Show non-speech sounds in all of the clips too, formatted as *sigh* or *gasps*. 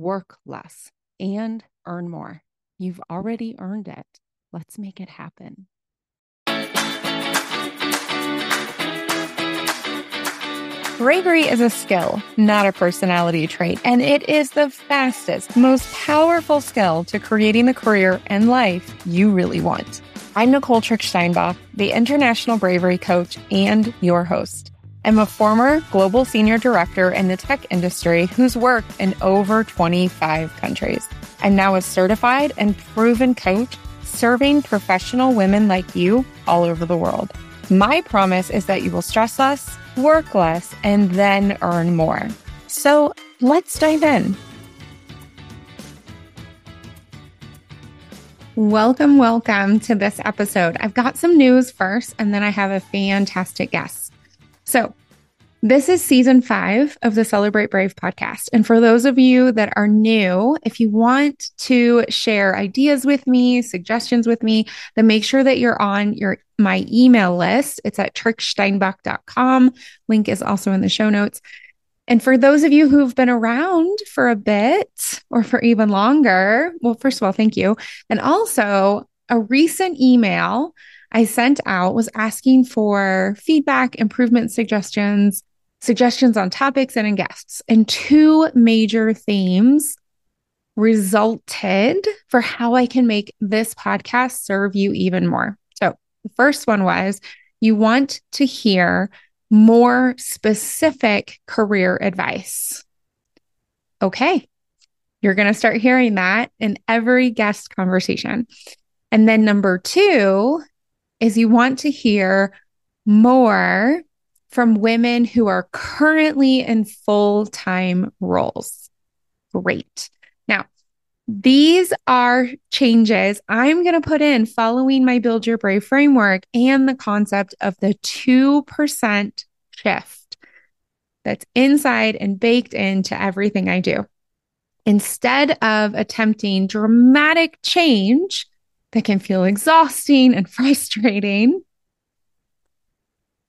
work less, and earn more. You've already earned it. Let's make it happen. Bravery is a skill, not a personality trait, and it is the fastest, most powerful skill to creating the career and life you really want. I'm Nicole Tricksteinbach, the International Bravery Coach and your host. I'm a former global senior director in the tech industry who's worked in over 25 countries. I'm now a certified and proven coach serving professional women like you all over the world. My promise is that you will stress less work less, and then earn more. So let's dive in. Welcome, welcome to this episode. I've got some news first, and then I have a fantastic guest. So, this is season five of the Celebrate Brave podcast. And for those of you that are new, if you want to share ideas with me, suggestions with me, then make sure that you're on your my email list. It's at tricksteinbach.com. Link is also in the show notes. And for those of you who've been around for a bit or for even longer, well, first of all, thank you. And also, a recent email I sent out was asking for feedback, improvement suggestions, suggestions on topics and in guests. And two major themes resulted for how I can make this podcast serve you even more. So, the first one was you want to hear more specific career advice. Okay. You're going to start hearing that in every guest conversation. And then number two is you want to hear more from women who are currently in full time roles. Great. Now, these are changes I'm going to put in following my Build Your Brave framework and the concept of the 2% shift that's inside and baked into everything I do. Instead of attempting dramatic change that can feel exhausting and *laughs* frustrating,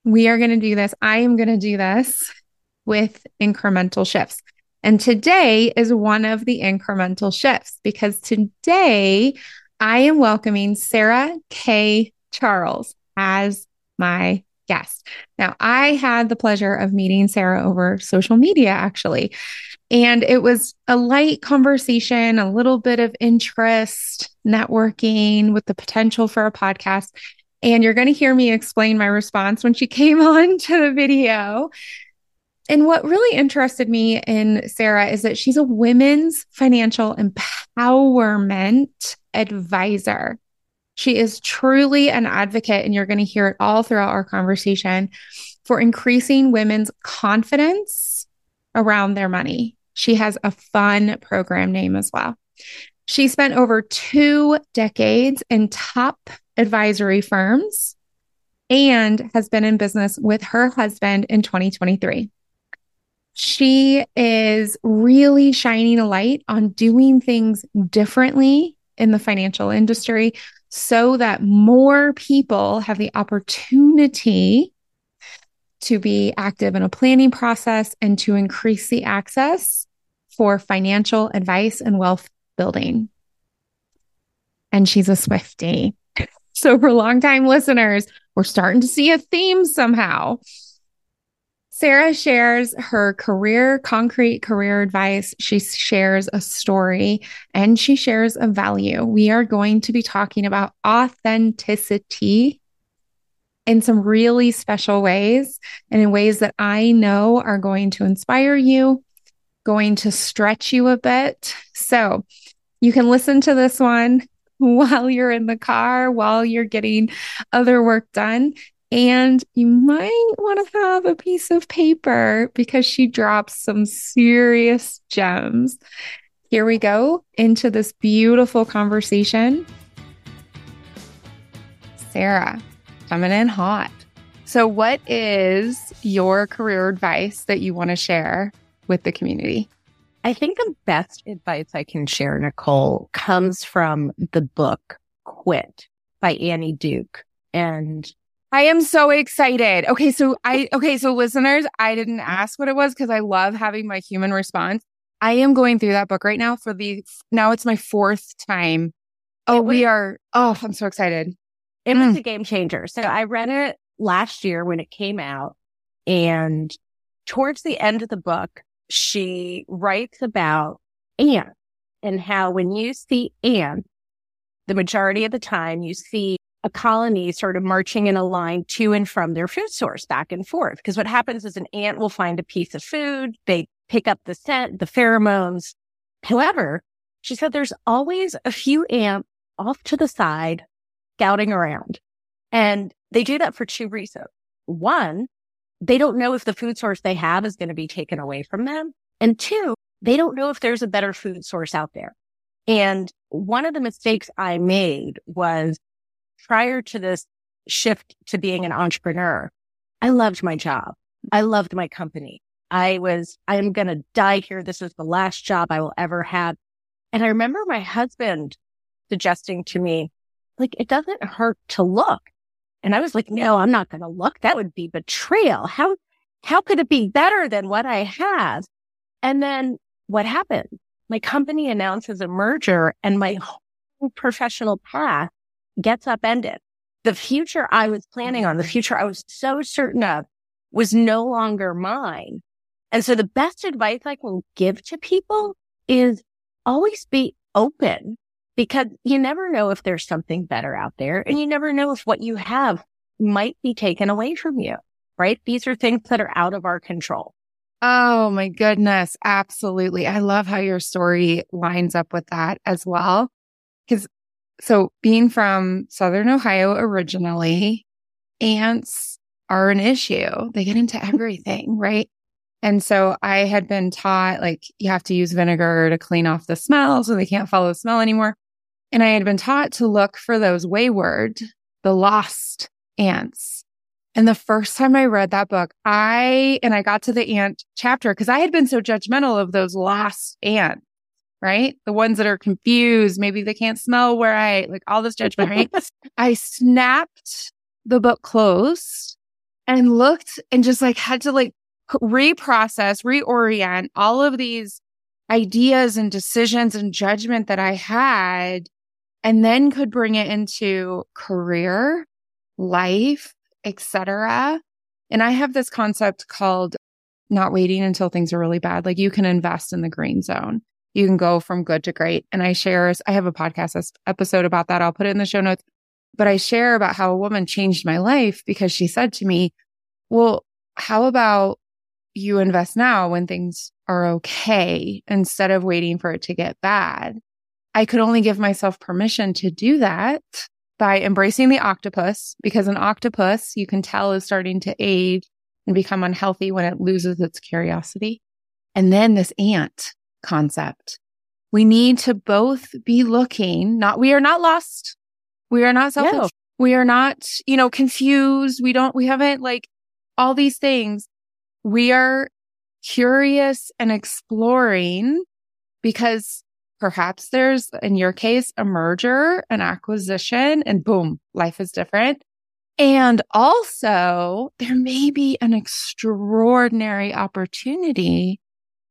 we are going to do this. I am going to do this with incremental shifts. And today is one of the incremental shifts because today I am welcoming Sarah K. Charles as my guest. Now, I had the pleasure of meeting Sarah over social media, actually. And it was a light conversation, a little bit of interest, networking with the potential for a podcast. And you're going to hear me explain my response when she *laughs* came on to the video. And what really interested me in Sarah is that she's a women's financial empowerment advisor. She is truly an advocate, and you're going to hear it all throughout our conversation for increasing women's confidence around their money. She has a fun program name as well. She spent over two decades in top advisory firms and has been in business with her husband in 2023. She is really shining a light on doing things differently in the financial industry so that more people have the opportunity to be active in a planning process and to increase the access for financial advice and wealth building. And she's a Swifty. *laughs* So, for longtime listeners, we're starting to see a theme somehow. Sarah shares her career, concrete career advice. She shares a story and she shares a value. We are going to be talking about authenticity in some really special ways and in ways that I know are going to inspire you, going to stretch you a bit. So you can listen to this one *laughs* while you're in the car, while you're getting other work done. And you might want to have a piece of paper because she drops some serious gems. Here we go into this beautiful conversation. Sarah, coming in hot. So, what is your career advice that you want to share with the community? I think the best advice I can share, Nicole, comes from the book Quit by Annie Duke. And I am so excited. Okay, so I okay, so listeners, I didn't ask what it was because I love having my human response. I am going through that book right now for the now it's my fourth time. Oh, we are oh, I'm so excited. It mm. was a game changer. So I read it last year when it came out and towards the end of the book, she writes about ants and how when you see ants, the majority of the time you see a colony sort of marching in a line to and from their food source back and forth. Because what happens is an ant will find a piece of food. They pick up the scent, the pheromones. However, she said there's always a few ants off to the side scouting around. And they do that for two reasons. One, they don't know if the food source they have is going to be taken away from them. And two, they don't know if there's a better food source out there. And one of the mistakes I made was prior to this shift to being an entrepreneur, I loved my job. I loved my company. I was, I am going to die here. This is the last job I will ever have. And I remember my husband suggesting to me, like, it doesn't hurt to look. And I was like, no, I'm not going to look. That would be betrayal. How, how could it be better than what I have? And then what happened? My company announces a merger and my whole professional path gets upended. The future I was planning on, the future I was so certain of was no longer mine. And so the best advice I can give to people is always be open because you never know if there's something better out there and you never know if what you have might be taken away from you, right? These are things that are out of our control. Oh my goodness. Absolutely. I love how your story lines up with that as well. Cause so being from Southern Ohio originally, ants are an issue. They get into *laughs* everything, right? And so I had been taught like you have to use vinegar to clean off the smell so they can't follow the smell anymore. And I had been taught to look for those wayward, the lost ants. And the first time I read that book, I, and I got to the ant chapter because I had been so judgmental of those lost ants, right? The ones that are confused. Maybe they can't smell where I, like all this judgment, right? *laughs* I snapped the book closed and looked and just like had to like reprocess, reorient all of these ideas and decisions and judgment that I had and then could bring it into career, life, etc. And I have this concept called not waiting until things are really bad. Like you can invest in the green zone. You can go from good to great. And I share, I have a podcast episode about that. I'll put it in the show notes, but I share about how a woman changed my life because she said to me, well, how about you invest now when things are okay instead of waiting for it to get bad? I could only give myself permission to do that by embracing the octopus because an octopus you can tell is starting to age and become unhealthy when it loses its curiosity. And then this ant concept. We need to both be looking, not, we are not lost. We are not selfish. We are not, you know, confused. We don't, we haven't like all these things. We are curious and exploring because Perhaps there's, in your case, a merger, an acquisition, and boom, life is different. And also, there may be an extraordinary opportunity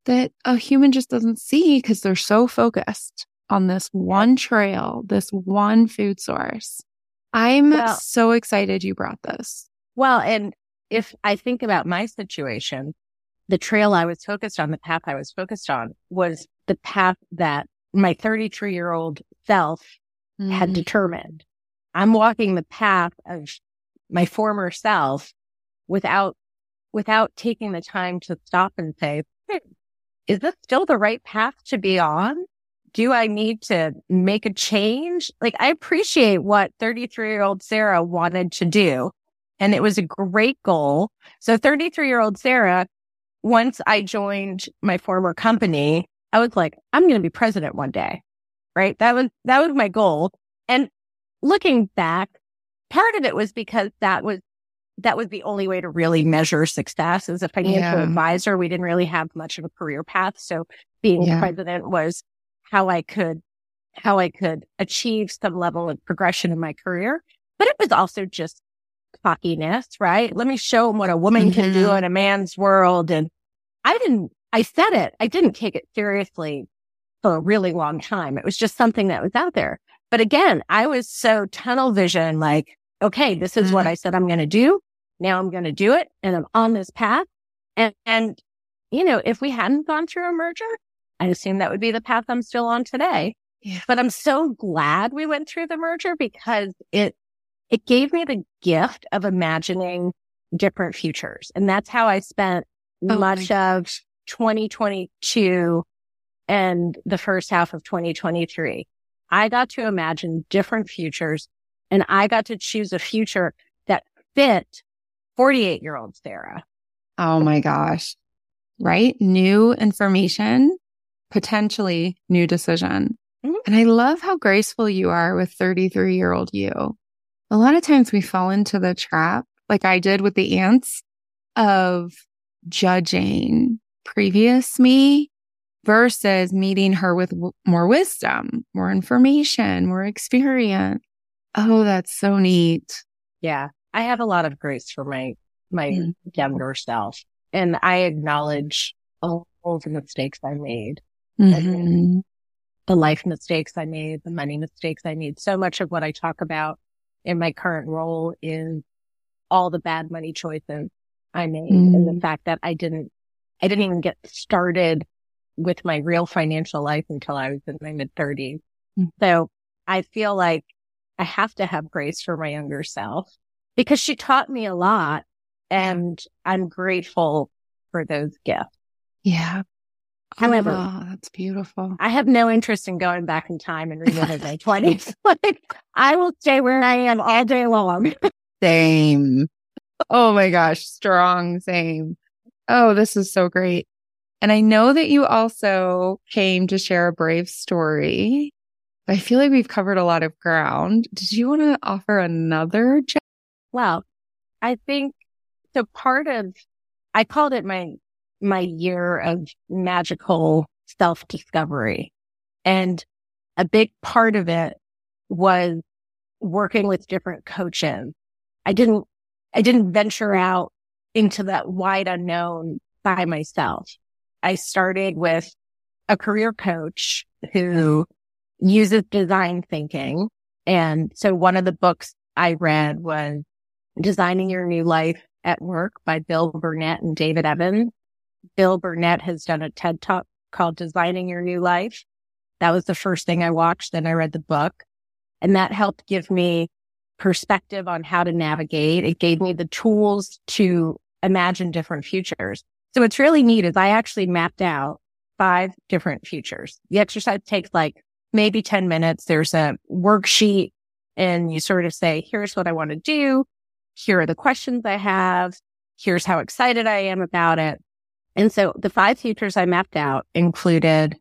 that a human just doesn't see because they're so focused on this one trail, this one food source. I'm well, so excited you brought this. Well, and if I think about my situation, the trail I was focused on, the path I was focused on was the path that my 33 year old self mm. had determined. I'm walking the path of my former self without, without taking the time to stop and say, is this still the right path to be on? Do I need to make a change? Like I appreciate what 33 year old Sarah wanted to do. And it was a great goal. So 33 year old Sarah, once I joined my former company, I was like, I'm going to be president one day. Right. That was, that was my goal. And looking back, part of it was because that was that was the only way to really measure success as a financial yeah. advisor. We didn't really have much of a career path. So being yeah. president was how I could, how I could achieve some level of progression in my career. But it was also just cockiness, right? Let me show them what a woman mm-hmm. can do mm-hmm. in a man's world. And I didn't, I said it. I didn't take it seriously for a really long time. It was just something that was out there. But again, I was so tunnel vision, like, okay, this is mm-hmm. what I said I'm going to do. Now I'm going to do it and I'm on this path. And, and, you know, if we hadn't gone through a merger, I assume that would be the path I'm still on today. Yeah. But I'm so glad we went through the merger because it, it gave me the gift of imagining different futures. And that's how I spent oh much of 2022 and the first half of 2023. I got to imagine different futures and I got to choose a future that fit 48 year old Sarah. Oh my gosh. Right? New information, potentially new decision. Mm-hmm. And I love how graceful you are with 33 year old you. A lot of times we fall into the trap, like I did with the ants, of judging previous me versus meeting her with w- more wisdom, more information, more experience. Oh, that's so neat. Yeah. I have a lot of grace for my, my mm. younger self and I acknowledge all, all the mistakes I made. Mm-hmm. The life mistakes I made, the money mistakes I made. So much of what I talk about in my current role is all the bad money choices I made mm. and the mm. fact that I didn't, I didn't even get started with my real financial life until I was in my mid thirties. Mm. So I feel like I have to have grace for my younger self because she taught me a lot and I'm grateful for those gifts. Yeah. However, oh, that's beautiful. I have no interest in going back in time and reliving my *laughs* twenties. *laughs* Like I will stay where I am all day long. *laughs* Same. Oh my gosh. Strong. Same. Oh, this is so great. And I know that you also came to share a brave story I feel like we've covered a lot of ground. Did you want to offer another? well, I think so. Part of I called it my my year of magical self discovery, and a big part of it was working with different coaches. I didn't I didn't venture out into that wide unknown by myself. I started with a career coach who uses design thinking. And so one of the books I read was Designing Your New Life at Work by Bill Burnett and David Evans. Bill Burnett has done a TED talk called Designing Your New Life. That was the first thing I watched. Then I read the book and that helped give me perspective on how to navigate. It gave me the tools to imagine different futures. So what's really neat is I actually mapped out five different futures. The exercise takes like maybe 10 minutes. There's a worksheet and you sort of say, here's what I want to do. Here are the questions I have. Here's how excited I am about it. And so the five futures I mapped out included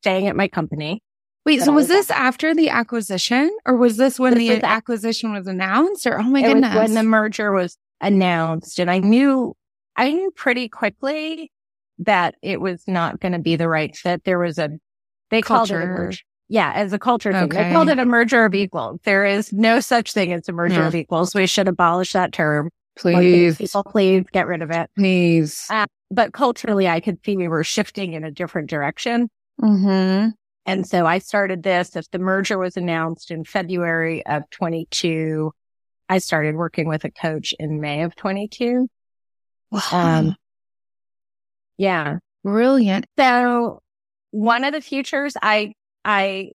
staying at my company. Wait, so was, was this at. after the acquisition or was this when this the acquisition was announced or oh my it goodness. when the merger was announced and I knew, I knew pretty quickly that it was not going to be the right fit. There was a, they Culture. called it a merger. Yeah, as a culture thing. Okay. They called it a merger of equals. There is no such thing as a merger yeah. of equals. We should abolish that term. Please. People, please get rid of it. Please. Uh, but culturally, I could see we were shifting in a different direction. Mm-hmm. And so I started this. If the merger was announced in February of 22, I started working with a coach in May of 22. Wow. Um, yeah. Brilliant. So one of the futures I, I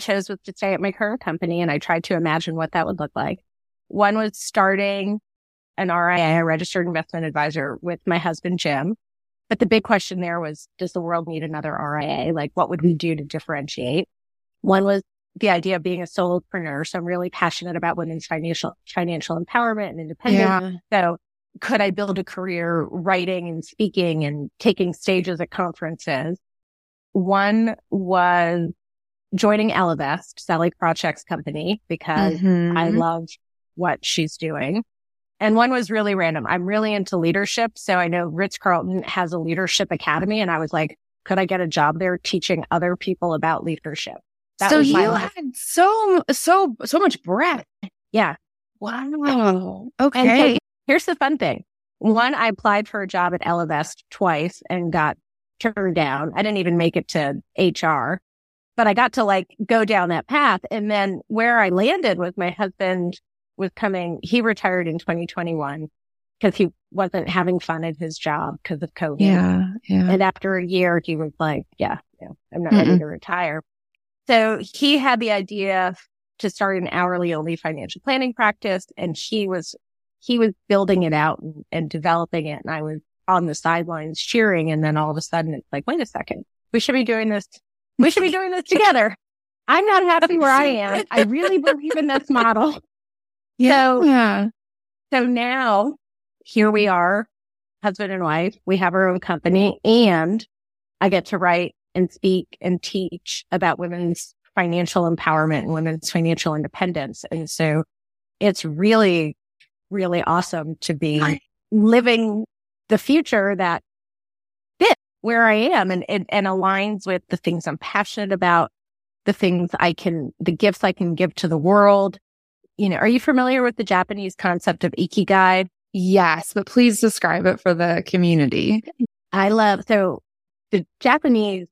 chose was to stay at my current company and I tried to imagine what that would look like. One was starting an RIA, a registered investment advisor with my husband, Jim. But the big question there was, does the world need another RIA? Like, what would we do to differentiate? One was the idea of being a solopreneur. So I'm really passionate about women's financial, financial empowerment and independence. Yeah. So could I build a career writing and speaking and taking stages at conferences? One was joining Ellevest, Sally Krawcheck's company, because mm-hmm. I love what she's doing. And one was really random. I'm really into leadership. So I know Ritz Carlton has a leadership academy. And I was like, could I get a job there teaching other people about leadership? That so you had so, so, so much breadth. Yeah. Wow. Okay. here's the fun thing. One, I applied for a job at Ellevest twice and got turned down. I didn't even make it to HR, but I got to like go down that path. And then where I landed with my husband was coming, he retired in 2021 because he wasn't having fun at his job because of COVID. Yeah, yeah. And after a year, he was like, yeah, yeah I'm not Mm-mm. ready to retire. So he had the idea to start an hourly only financial planning practice and he was, he was building it out and, and developing it. And I was on the sidelines cheering. And then all of a sudden it's like, wait a second, we should be doing this. We should be doing this *laughs* together. I'm not happy where I am. I really *laughs* believe in this model. Yeah. So, yeah. So now here we are, husband and wife. We have our own company and I get to write and speak and teach about women's financial empowerment and women's financial independence. And so it's really, really awesome to be living the future that fits where I am and, and, and aligns with the things I'm passionate about, the things I can, the gifts I can give to the world, you know, are you familiar with the Japanese concept of ikigai? Yes, but please describe it for the community. I love, so the Japanese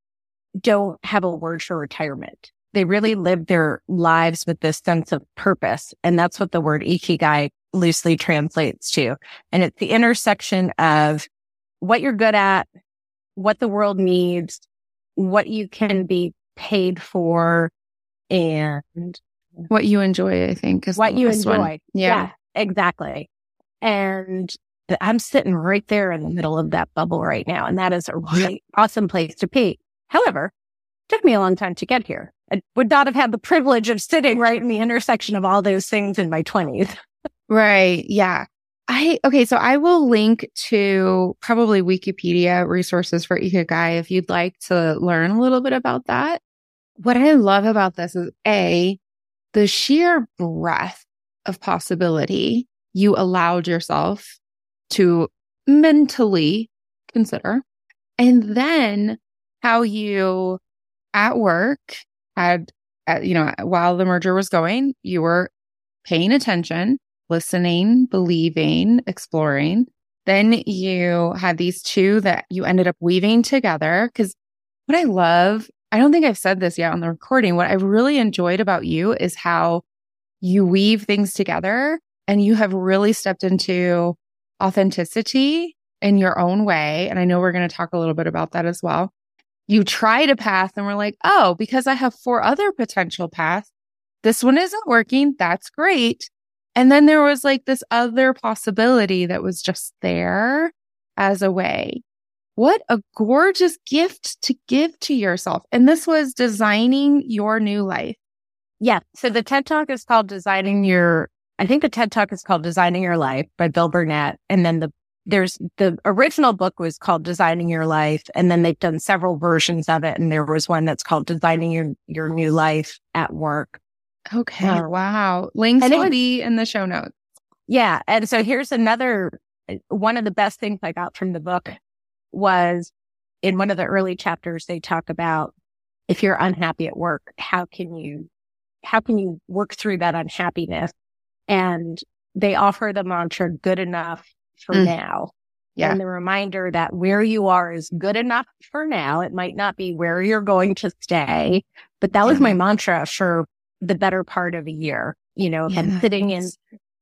don't have a word for retirement. They really live their lives with this sense of purpose. And that's what the word ikigai loosely translates to. And it's the intersection of what you're good at, what the world needs, what you can be paid for, and what you enjoy, I think, is what you enjoy. Yeah. yeah, exactly. And I'm sitting right there in the middle of that bubble right now. And that is a *laughs* really awesome place to be. However, it took me a long time to get here. I would not have had the privilege of sitting right in the intersection of all those things in my twenties. *laughs* right. Yeah. I, okay. So I will link to probably Wikipedia resources for Ikigai if you'd like to learn a little bit about that. What I love about this is A, the sheer breadth of possibility you allowed yourself to mentally consider. And then how you at work had, you know, while the merger was going, you were paying attention, listening, believing, exploring. Then you had these two that you ended up weaving together. Cause what I love I don't think I've said this yet on the recording. What I've really enjoyed about you is how you weave things together and you have really stepped into authenticity in your own way. And I know we're going to talk a little bit about that as well. You tried a path and we're like, oh, because I have four other potential paths, this one isn't working. That's great. And then there was like this other possibility that was just there as a way. What a gorgeous gift to give to yourself. And this was designing your new life. Yeah. So the TED Talk is called Designing Your, I think the TED Talk is called Designing Your Life by Bill Burnett. And then the, there's the original book was called Designing Your Life. And then they've done several versions of it. And there was one that's called Designing Your, Your New Life at Work. Okay. Um, wow. Links will be in the show notes. Yeah. And so here's another, one of the best things I got from the book was in one of the early chapters, they talk about if you're unhappy at work, how can you, how can you work through that unhappiness? And they offer the mantra good enough for mm. now. Yeah. And the reminder that where you are is good enough for now. It might not be where you're going to stay, but that was my mantra for the better part of a year. You know, yeah. I'm sitting in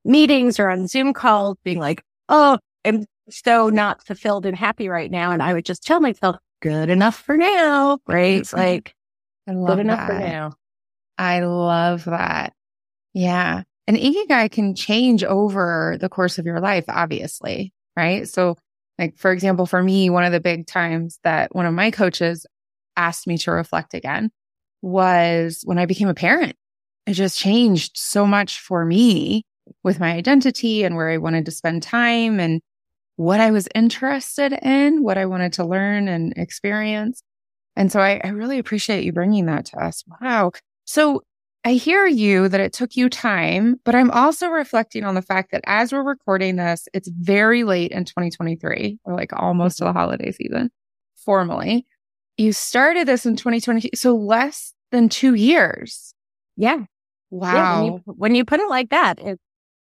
meetings or on Zoom calls being like, Oh, I'm so not fulfilled and happy right now. And I would just tell myself, good enough for now. Right. It's mm-hmm. like, good enough that. for now. I love that. Yeah. And Ikigai can change over the course of your life, obviously. Right. So, like, for example, for me, one of the big times that one of my coaches asked me to reflect again was when I became a parent. It just changed so much for me with my identity and where I wanted to spend time and what I was interested in, what I wanted to learn and experience. And so I, I really appreciate you bringing that to us. Wow. So I hear you that it took you time, but I'm also reflecting on the fact that as we're recording this, it's very late in 2023 or like almost to the mm-hmm. holiday season formally. You started this in 2020, so less than two years. Yeah. Wow. Yeah, when, you, when, you, put it like that, it,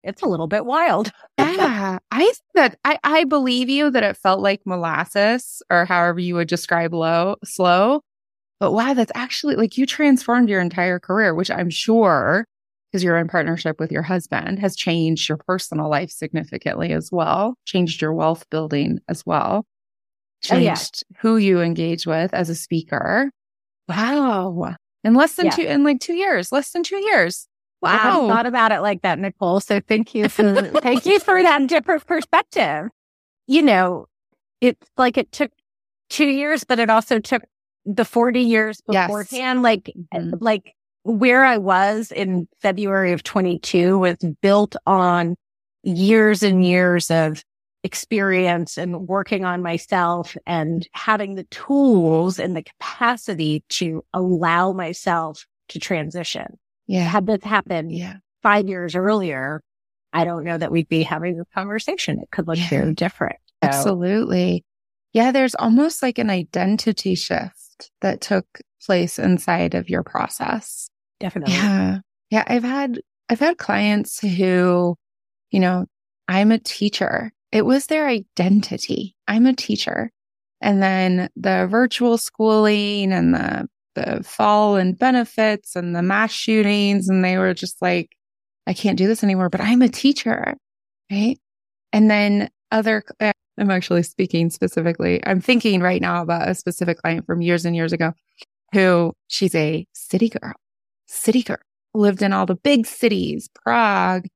it's a little bit wild. *laughs* yeah. I think that I, I believe you that it felt like molasses or however you would describe low, slow. But wow, that's actually like you transformed your entire career, which I'm sure because you're in partnership with your husband has changed your personal life significantly as well, changed your wealth building as well changed oh, yeah. who you engage with as a speaker. Wow. In less than yeah. two, in like two years, less than two years. Wow. I hadn't thought about it like that, Nicole. So thank you for, *laughs* thank you for that different perspective. You know, it's like it took two years, but it also took the 40 years beforehand. Yes. Like, mm-hmm. like where I was in February of 22 was built on years and years of experience and working on myself and having the tools and the capacity to allow myself to transition. Yeah. Had this happened yeah. five years earlier, I don't know that we'd be having this conversation. It could look yeah. very different. So. Absolutely. Yeah. There's almost like an identity shift that took place inside of your process. Definitely. Yeah. Yeah. I've had, I've had clients who, you know, I'm a teacher it was their identity. I'm a teacher. And then the virtual schooling and the, the fall and benefits and the mass shootings. And they were just like, I can't do this anymore, but I'm a teacher. Right. And then other, uh, I'm actually speaking specifically. I'm thinking right now about a specific client from years and years ago who she's a city girl, city girl, lived in all the big cities, Prague,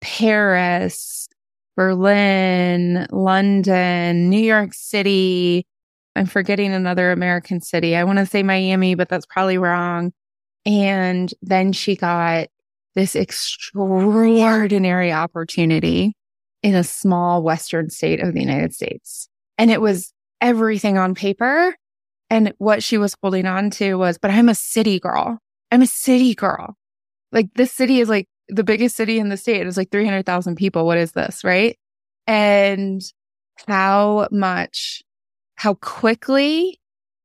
Paris, Berlin, London, New York City. I'm forgetting another American city. I want to say Miami, but that's probably wrong. And then she got this extraordinary opportunity in a small Western state of the United States. And it was everything on paper. And what she was holding on to was, but I'm a city girl. I'm a city girl. Like this city is like the biggest city in the state is like 300,000 people. What is this? Right. And how much, how quickly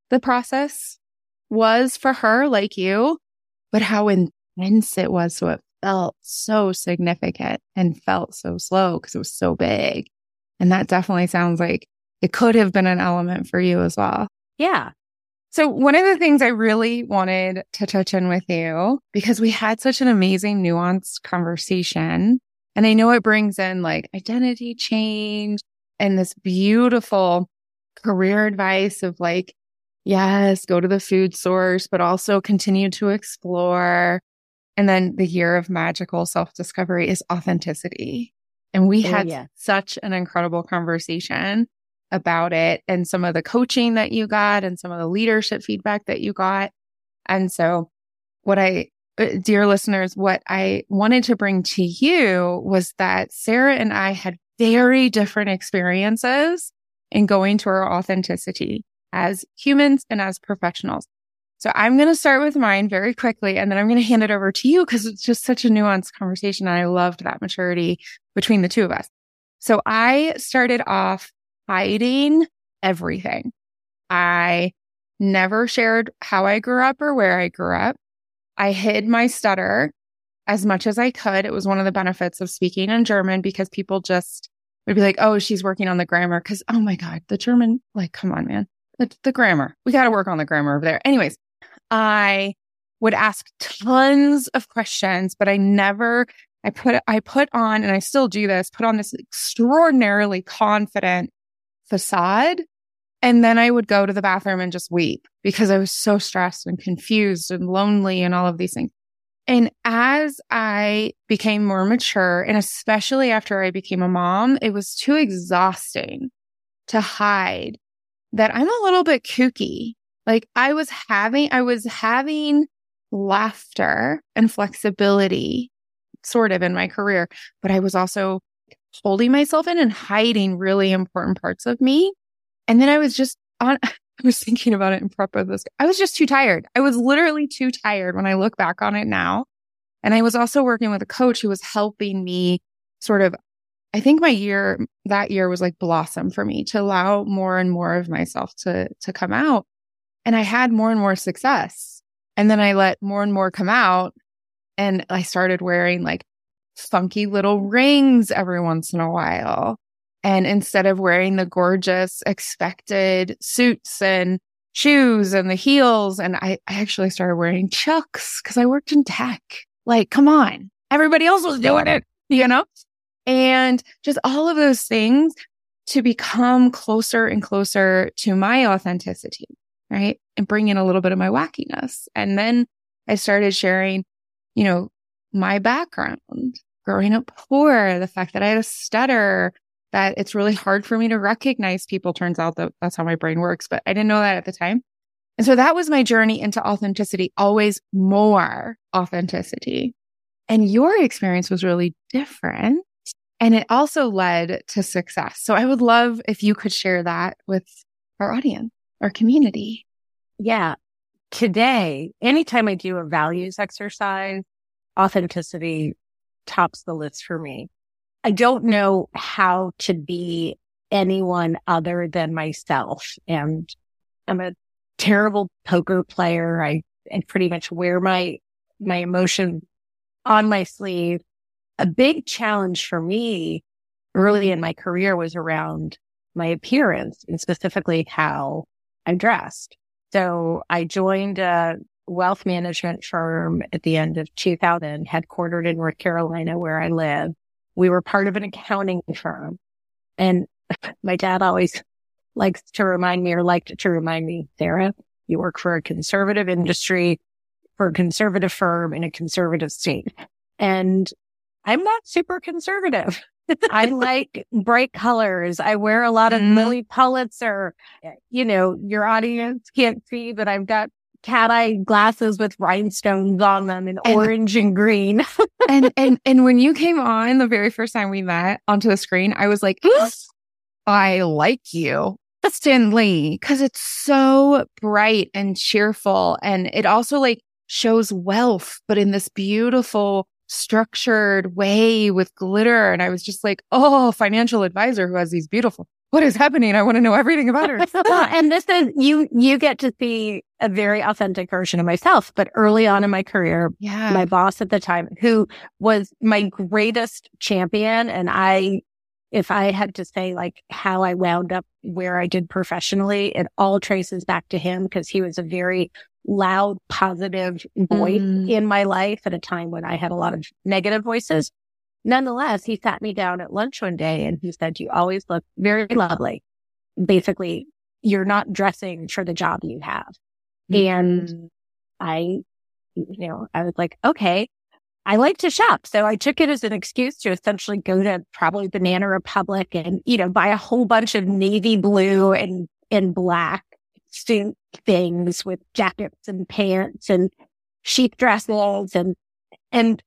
the process was for her, like you, but how intense it was. So it felt so significant and felt so slow because it was so big. And that definitely sounds like it could have been an element for you as well. Yeah. So one of the things I really wanted to touch in with you, because we had such an amazing nuanced conversation, and I know it brings in like identity change and this beautiful career advice of like, yes, go to the food source, but also continue to explore. And then the year of magical self discovery is authenticity. And we oh, had yeah. such an incredible conversation about it and some of the coaching that you got and some of the leadership feedback that you got. And so what I, uh, dear listeners, what I wanted to bring to you was that Sarah and I had very different experiences in going to our authenticity as humans and as professionals. So I'm going to start with mine very quickly and then I'm going to hand it over to you because it's just such a nuanced conversation. And I loved that maturity between the two of us. So I started off hiding everything. I never shared how I grew up or where I grew up. I hid my stutter as much as I could. It was one of the benefits of speaking in German because people just would be like, oh, she's working on the grammar. Cause oh my God, the German, like, come on, man. The, the grammar. We got to work on the grammar over there. Anyways, I would ask tons of questions, but I never I put, I put on, and I still do this, put on this extraordinarily confident facade. And then I would go to the bathroom and just weep because I was so stressed and confused and lonely and all of these things. And as I became more mature, and especially after I became a mom, it was too exhausting to hide that I'm a little bit kooky. Like I was having, I was having laughter and flexibility sort of in my career, but I was also holding myself in and hiding really important parts of me. And then I was just on, I was thinking about it in prep of this. I was just too tired. I was literally too tired when I look back on it now. And I was also working with a coach who was helping me sort of I think my year that year was like blossom for me to allow more and more of myself to to come out. And I had more and more success. And then I let more and more come out and I started wearing like funky little rings every once in a while. And instead of wearing the gorgeous expected suits and shoes and the heels, and I, I actually started wearing chucks because I worked in tech. Like, come on. Everybody else was doing it, you know? and just all of those things to become closer and closer to my authenticity, right? And bring in a little bit of my wackiness. And then I started sharing, you know, my background, growing up poor, the fact that I had a stutter, that it's really hard for me to recognize people. Turns out that that's how my brain works, but I didn't know that at the time. And so that was my journey into authenticity, always more authenticity. And your experience was really different. And it also led to success. So I would love if you could share that with our audience, our community. Yeah. Today, anytime I do a values exercise, authenticity tops the list for me. I don't know how to be anyone other than myself. And I'm a terrible poker player. I, I pretty much wear my, my emotion on my sleeve a big challenge for me early in my career was around my appearance and specifically how I'm dressed. So I joined a wealth management firm at the end of 2000, headquartered in North Carolina, where I live. We were part of an accounting firm. And *laughs* my dad always likes to remind me or liked to remind me, Sarah, you work for a conservative industry, for a conservative firm in a conservative state. And I'm not super conservative. *laughs* I like bright colors. I wear a lot of mm. Lilly Pulitzer. You know, your audience can't see, but I've got cat eye glasses with rhinestones on them in and, orange and green. *laughs* and and and when you came on the very first time we met onto the screen, I was like, *gasps* I like you. Stin Lee, because it's so bright and cheerful. And it also like shows wealth, but in this beautiful structured way with glitter. And I was just like, oh, financial advisor who has these beautiful, what is happening? I want to know everything about her. *laughs* well, and this is, you, you get to see a very authentic version of myself. But early on in my career, yeah. my boss at the time, who was my greatest champion, and I, if I had to say like how I wound up where I did professionally, it all traces back to him because he was a very loud, positive voice mm. in my life at a time when I had a lot of negative voices. Nonetheless, he sat me down at lunch one day and he said, you always look very lovely. Basically, you're not dressing for the job you have. Mm. And I, you know, I was like, okay, I like to shop. So I took it as an excuse to essentially go to probably Banana Republic and, you know, buy a whole bunch of navy blue and, and black suit things with jackets and pants and sheath dresses and, and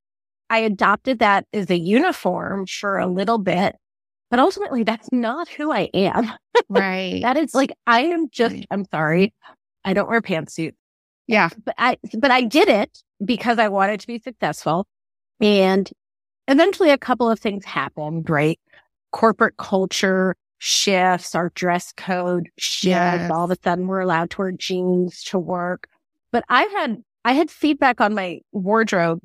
I adopted that as a uniform for a little bit, but ultimately that's not who I am. *laughs* Right. that is like, I am just. I'm sorry. I don't wear pantsuits. Yeah. But I, but I did it because I wanted to be successful. And eventually a couple of things happened, right? Corporate culture shifts, our dress code shifts. Yes. All of a sudden we're allowed to wear jeans to work. But I had, I had feedback on my wardrobe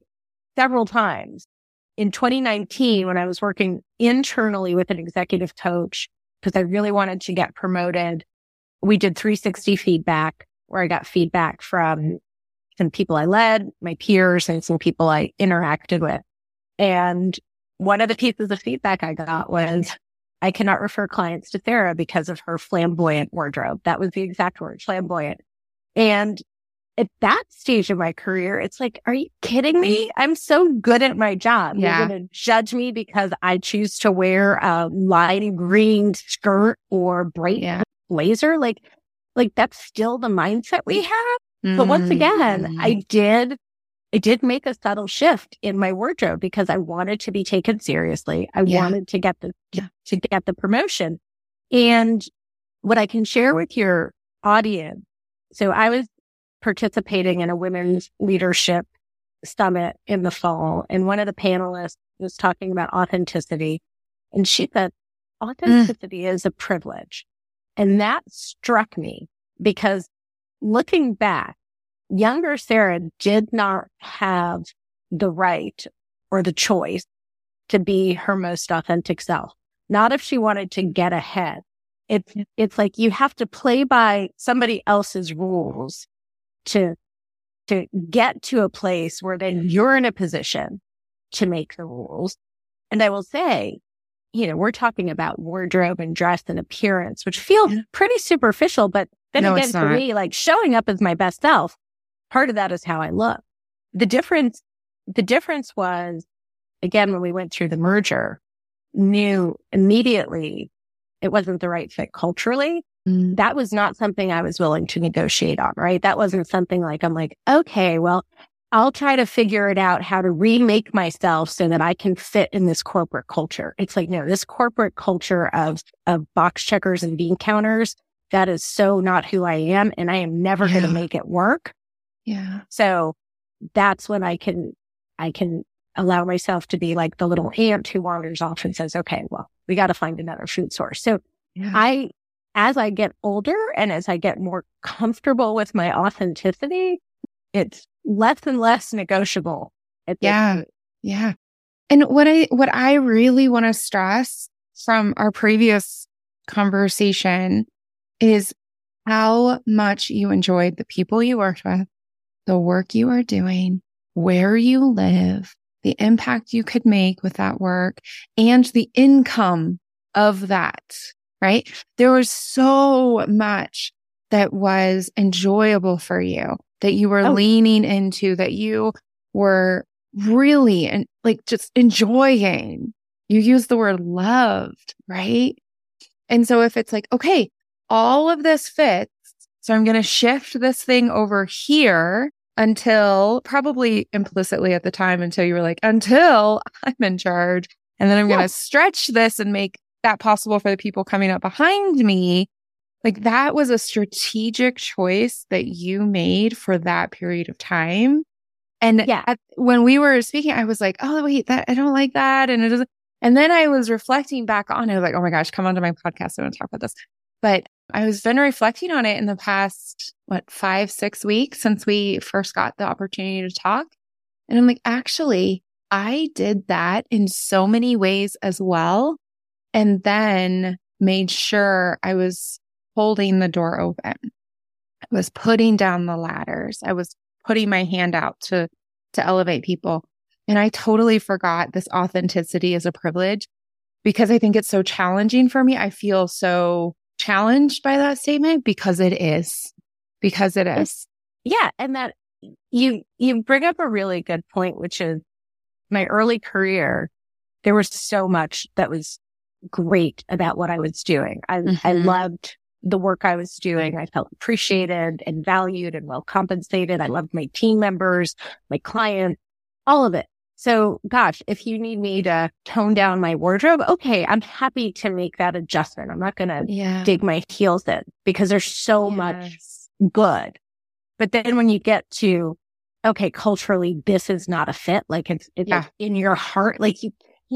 several times. In 2019, when I was working internally with an executive coach, because I really wanted to get promoted, we did 360 feedback where I got feedback from some people I led, my peers, and some people I interacted with. And one of the pieces of feedback I got was I cannot refer clients to Sarah because of her flamboyant wardrobe. That was the exact word, flamboyant. And at that stage of my career, it's like, are you kidding me? I'm so good at my job. Yeah. You're going to judge me because I choose to wear a light green skirt or bright Yeah. blazer. Like, like that's still the mindset we have. But once again, Mm. I did, I did make a subtle shift in my wardrobe because I wanted to be taken seriously. I Yeah. wanted to get the, Yeah. to get the promotion. And what I can share with your audience. So I was participating in a women's leadership summit in the fall and one of the panelists was talking about authenticity and she said mm. authenticity is a privilege. And that struck me because looking back, younger Sarah did not have the right or the choice to be her most authentic self. Not if she wanted to get ahead. It's, it's like you have to play by somebody else's rules to, to get to a place where then mm-hmm. you're in a position to make the rules. And I will say, you know, we're talking about wardrobe and dress and appearance, which feel pretty superficial, but then No, again, for me, like showing up as my best self, part of that is how I look. The difference, the difference was again, when we went through the merger, knew immediately it wasn't the right fit culturally. Mm. That was not something I was willing to negotiate on, right? That wasn't something like, I'm like, okay, well, I'll try to figure it out how to remake myself so that I can fit in this corporate culture. It's like, no, this corporate culture of, of box checkers and bean counters, that is so not who I am. And I am never going to make it work. Yeah. So that's when I can, I can allow myself to be like the little ant who wanders off and says, okay, well, we got to find another food source. So Yeah. I, as I get older and as I get more comfortable with my authenticity, it's less and less negotiable. Yeah. Yeah. And what I what I really want to stress from our previous conversation is how much you enjoyed the people you worked with, the work you are doing, where you live, the impact you could make with that work and the income of that, right? There was so much that was enjoyable for you that you were Oh. leaning into, that you were really and like just enjoying. You use the word loved, right? And so if it's like, okay, all of this fits, so I'm going to shift this thing over here until probably implicitly at the time until you were like, until I'm in charge. And then I'm going to stretch this and make that possible for the people coming up behind me. Like that was a strategic choice that you made for that period of time. And Yeah. at, when we were speaking, I was like, oh, wait, that I don't like that. And it doesn't. And then I was reflecting back on it, like, oh my gosh, come onto my podcast. I want to talk about this. But I was been reflecting on it in the past, what, five, six weeks since we first got the opportunity to talk. And I'm like, actually, I did that in so many ways as well. And then made sure I was holding the door open. I was putting down the ladders. I was putting my hand out to, to elevate people. And I totally forgot this authenticity is a privilege because I think it's so challenging for me. I feel so challenged by that statement because it is, because it is. Yeah. And that you, you bring up a really good point, which is my early career. There was so much that was great about what I was doing. I, I Mhm. loved the work I was doing. I felt appreciated and valued and well compensated. I loved my team members, my clients, all of it. So gosh, if you need me to tone down my wardrobe, okay, I'm happy to make that adjustment. I'm not going to Yeah. dig my heels in because there's so much good. But then when you get to, okay, culturally, this is not a fit. Like it's, it's Yeah. in your heart. Like you,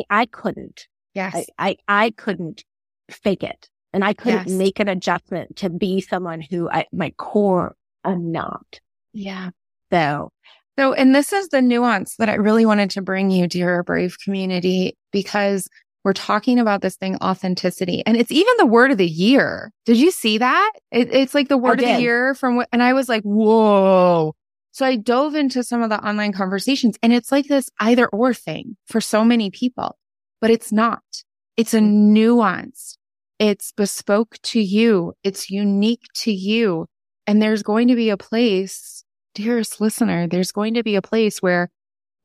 I couldn't, Yes. I, I, I couldn't fake it and I couldn't Yes. make an adjustment to be someone who I, my core, I'm not. yeah. So So, and this is the nuance that I really wanted to bring you, dear Brave community, because we're talking about this thing, authenticity, and it's even the word of the year. Did you see that? It, it's like the word of the year from what, and I was like, whoa. So I dove into some of the online conversations and it's like this either or thing for so many people, but it's not. It's a nuance. It's bespoke to you. It's unique to you. And there's going to be a place, dearest listener, there's going to be a place where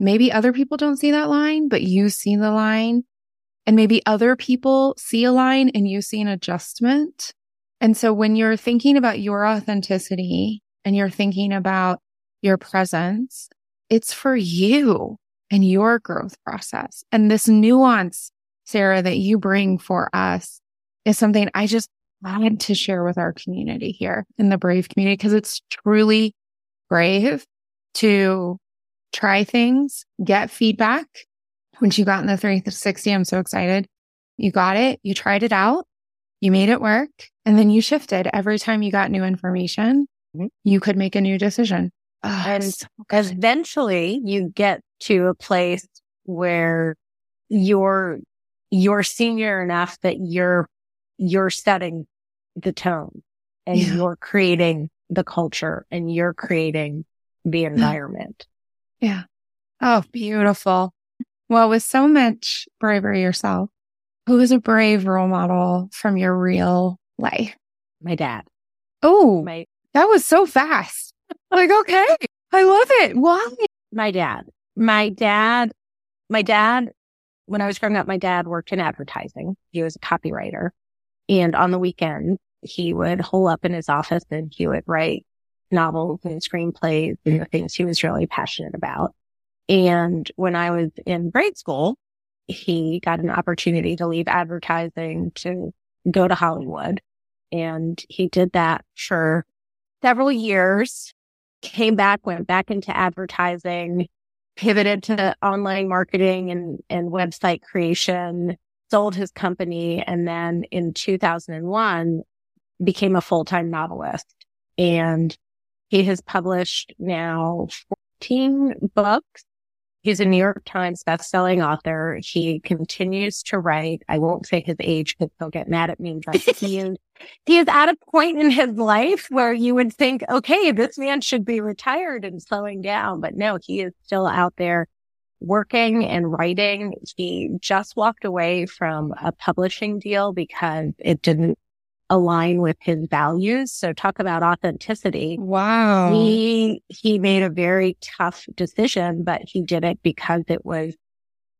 maybe other people don't see that line, but you see the line. And maybe other people see a line and you see an adjustment. And so when you're thinking about your authenticity and you're thinking about your presence, it's for you and your growth process. And this nuance, Sarah, that you bring for us is something I just wanted to share with our community here in the Brave community because it's truly brave to try things, get feedback. When you got in the 360, I'm so excited. You got it. You tried it out. You made it work. And then you shifted every time you got new information. Mm-hmm. You could make a new decision. Oh, and so eventually you get to a place where you're, you're senior enough that you're, you're setting the tone and yeah. you're creating the culture and you're creating the mm. environment. Yeah. Oh, beautiful. Well, with so much bravery yourself, who is a brave role model from your real life? My dad. Oh, my, that was so fast. like, okay, I love it. Why? My dad. My dad, my dad, when I was growing up, my dad worked in advertising. He was a copywriter. And on the weekend, he would hole up in his office and he would write novels and screenplays and the things he was really passionate about. And when I was in grade school, he got an opportunity to leave advertising to go to Hollywood. And he did that for several years, came back, went back into advertising, pivoted to online marketing and, and website creation, sold his company. And then in 2001, became a full-time novelist. And he has published now 14 books. He's a New York Times bestselling author. He continues to write. I won't say his age because he'll get mad at me. But he is, he is at a point in his life where you would think, okay, this man should be retired and slowing down. But no, he is still out there working and writing. He just walked away from a publishing deal because it didn't align with his values. So talk about authenticity. Wow. He, he made a very tough decision, but he did it because it was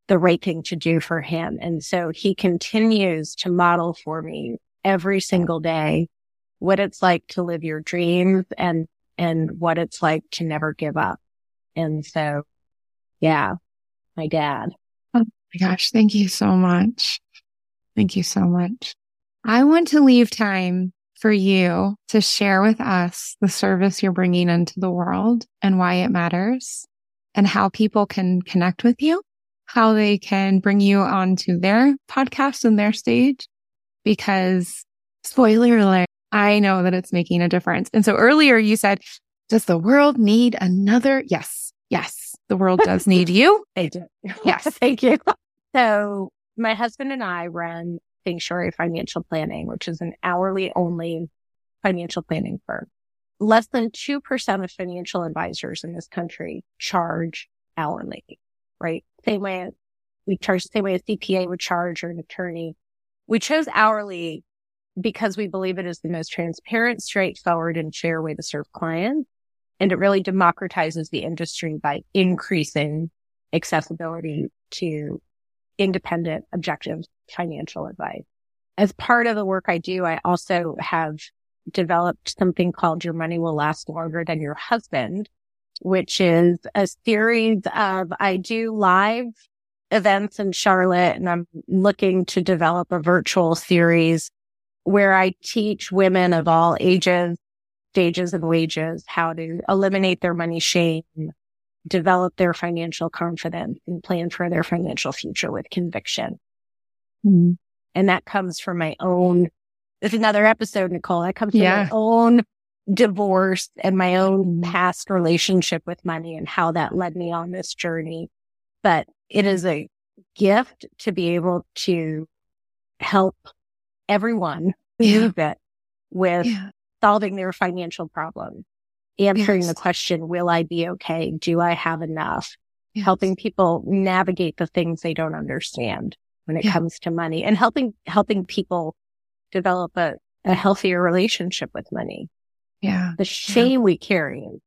the right thing to do for him. And so he continues to model for me every single day what it's like to live your dreams and, and what it's like to never give up. And so, yeah, my dad. Oh my gosh. Thank you so much. Thank you so much. I want to leave time for you to share with us the service you're bringing into the world and why it matters and how people can connect with you, how they can bring you onto their podcast and their stage. Because spoiler alert, I know that it's making a difference. And so earlier you said, does the world need another? Yes. Yes. The world does need you. *laughs* They do. *laughs* Yes. Thank you. So my husband and I run Sanctuary Financial Planning, which is an hourly only financial planning firm. Less than 2% of financial advisors in this country charge hourly, right? Same way we charge the same way a CPA would charge or an attorney. We chose hourly because we believe it is the most transparent, straightforward and fair way to serve clients. And it really democratizes the industry by increasing accessibility to independent, objective financial advice. As part of the work I do, I also have developed something called Your Money Will Last Longer Than Your Husband, which is a series of, I do live events in Charlotte and I'm looking to develop a virtual series where I teach women of all ages, stages and wages how to eliminate their money shame, develop their financial confidence and plan for their financial future with conviction. Mm-hmm. And that comes from my own, it's another episode, Nicole. That comes from yeah. my own divorce and my own mm-hmm. past relationship with money and how that led me on this journey. But it is a gift to be able to help everyone *laughs* yeah. it with yeah. solving their financial problems answering Yes. the question, will I be okay? Do I have enough? Yes. Helping people navigate the things they don't understand when it Yeah. comes to money and helping, helping people develop a, a healthier relationship with money. Yeah. The shame we carry is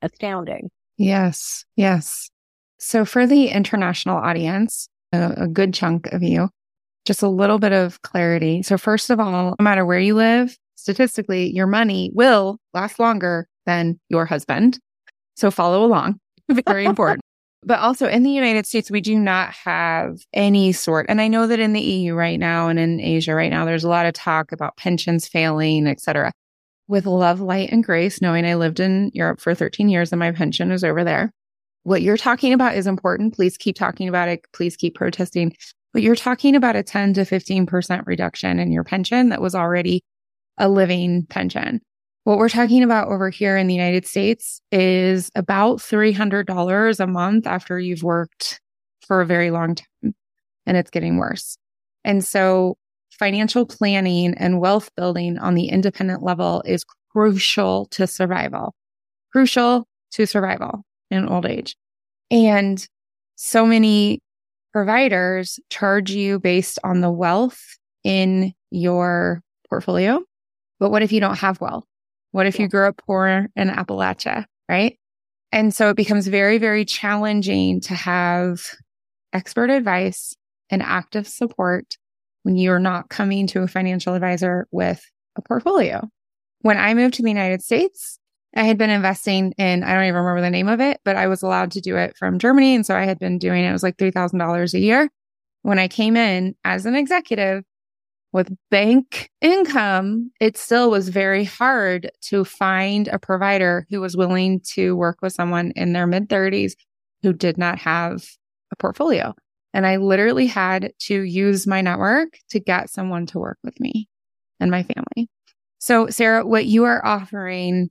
astounding. Yes. Yes. So for the international audience, a, a good chunk of you, just a little bit of clarity. So first of all, no matter where you live, statistically, your money will last longer than your husband. So follow along. *laughs* Very *laughs* important. But also in the United States, we do not have any sort. And I know that in the EU right now and in Asia right now, there's a lot of talk about pensions failing, et cetera. With love, light, and grace, knowing I lived in Europe for 13 years and my pension is over there. What you're talking about is important. Please keep talking about it. Please keep protesting. But you're talking about a 10 to 15% reduction in your pension that was already a living pension. What we're talking about over here in the United States is about $300 a month after you've worked for a very long time and it's getting worse. And so financial planning and wealth building on the independent level is crucial to survival, crucial to survival in old age. And so many providers charge you based on the wealth in your portfolio. But what if you don't have wealth? What if you grew up poor in Appalachia, right? And so it becomes very, very challenging to have expert advice and active support when you're not coming to a financial advisor with a portfolio. When I moved to the United States, I had been investing in, I don't even remember the name of it, but I was allowed to do it from Germany. And so I had been doing it. It was like $3,000 a year. When I came in as an executive with bank income, it still was very hard to find a provider who was willing to work with someone in their mid 30s who did not have a portfolio. And I literally had to use my network to get someone to work with me and my family. So, Sarah, what you are offering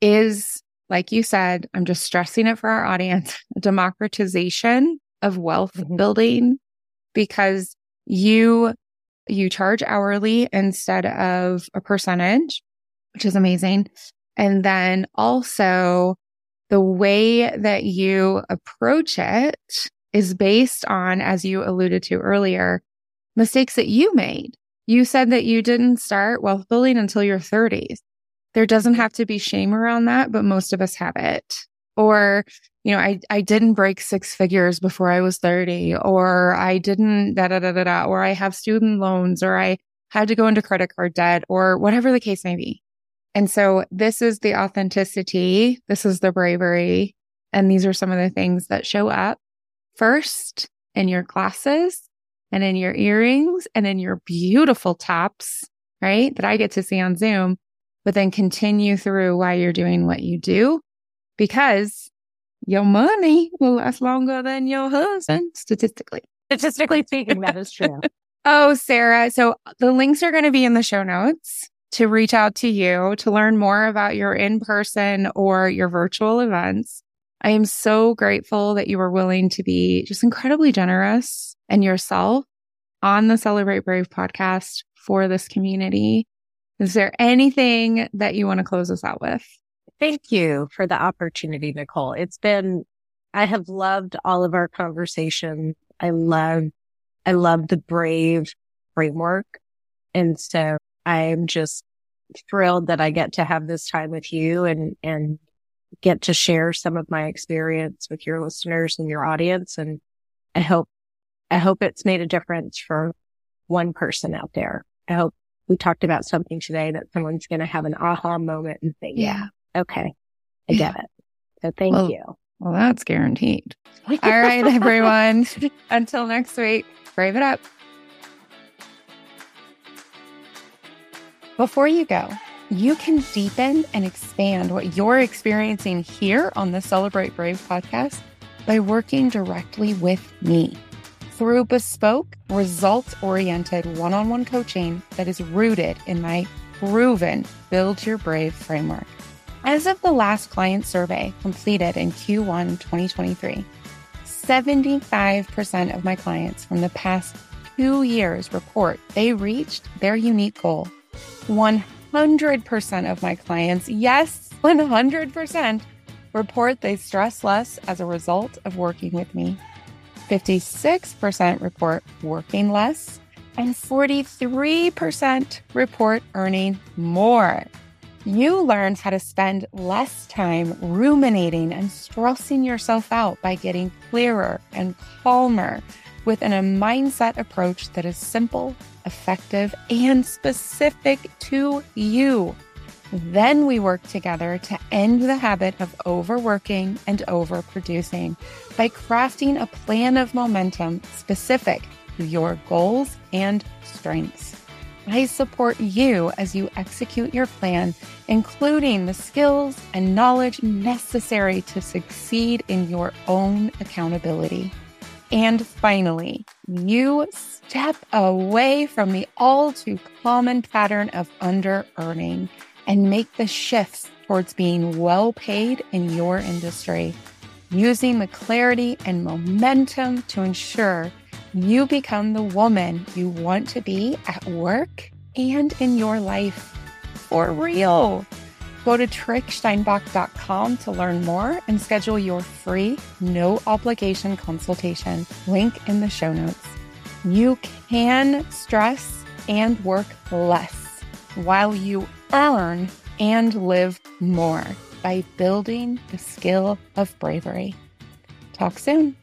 is, like you said, I'm just stressing it for our audience, a *laughs* democratization of wealth Mhm. building because you you charge hourly instead of a percentage, which is amazing. And then also the way that you approach it is based on, as you alluded to earlier, mistakes that you made. You said that you didn't start wealth building until your 30s. There doesn't mm-hmm. have to be shame around that, but most of us have it. Or, you know, I, I didn't break six figures before I was 30, or I didn't da da da da da, or I have student loans, or I had to go into credit card debt, or whatever the case may be. And so this is the authenticity. This is the bravery. And these are some of the things that show up first in your glasses and in your earrings and in your beautiful tops, right? That I get to see on Zoom, but then continue through why you're doing what you do because your money will last longer than your husband statistically. Statistically speaking, that is true. *laughs* Oh, Sarah. So the links are going to be in the show notes to reach out to you to learn more about your in person or your virtual events. I am so grateful that you were willing to be just incredibly generous and yourself on the Celebrate Brave podcast for this community. Is there anything that you want to close us out with? Thank you for the opportunity, Nicole. It's been, I have loved all of our conversations. I love, I love the brave framework. And so I'm just thrilled that I get to have this time with you and, and get to share some of my experience with your listeners and your audience. And I hope, I hope it's made a difference for one person out there. I hope we talked about something today that someone's going to have an aha moment and say, yeah, okay, I get it. So thank Well, you. Well, that's guaranteed. *laughs* All right, *laughs* everyone. Until next week, brave it up. Before you go, you can deepen and expand what you're experiencing here on the Celebrate Brave podcast by working directly with me through bespoke, results oriented one on one coaching that is rooted in my proven Build Your Brave framework. As of the last client survey completed in Q1 2023, 75% of my clients from the past two years report they reached their unique goal. 100% of my clients, yes, 100% report they stress less as a result of working with me. 56% report working less, and 43% report earning more. You learned how to spend less time ruminating and stressing yourself out by getting clearer and calmer within a mindset approach that is simple, effective, and specific to you. Then we work together to end the habit of overworking and overproducing by crafting a plan of momentum specific to your goals and strengths. I support you as you execute your plan, including the skills and knowledge necessary to succeed in your own accountability. And finally, you step away from the all too common pattern of under earning and make the shifts towards being well paid in your industry, using the clarity and momentum to ensure you become the woman you want to be at work and in your life for real. Go to tricksteinbach.com to learn more and schedule your free, no obligation consultation. Link in the show notes. You can stress and work less while you earn and live more by building the skill of bravery. Talk soon.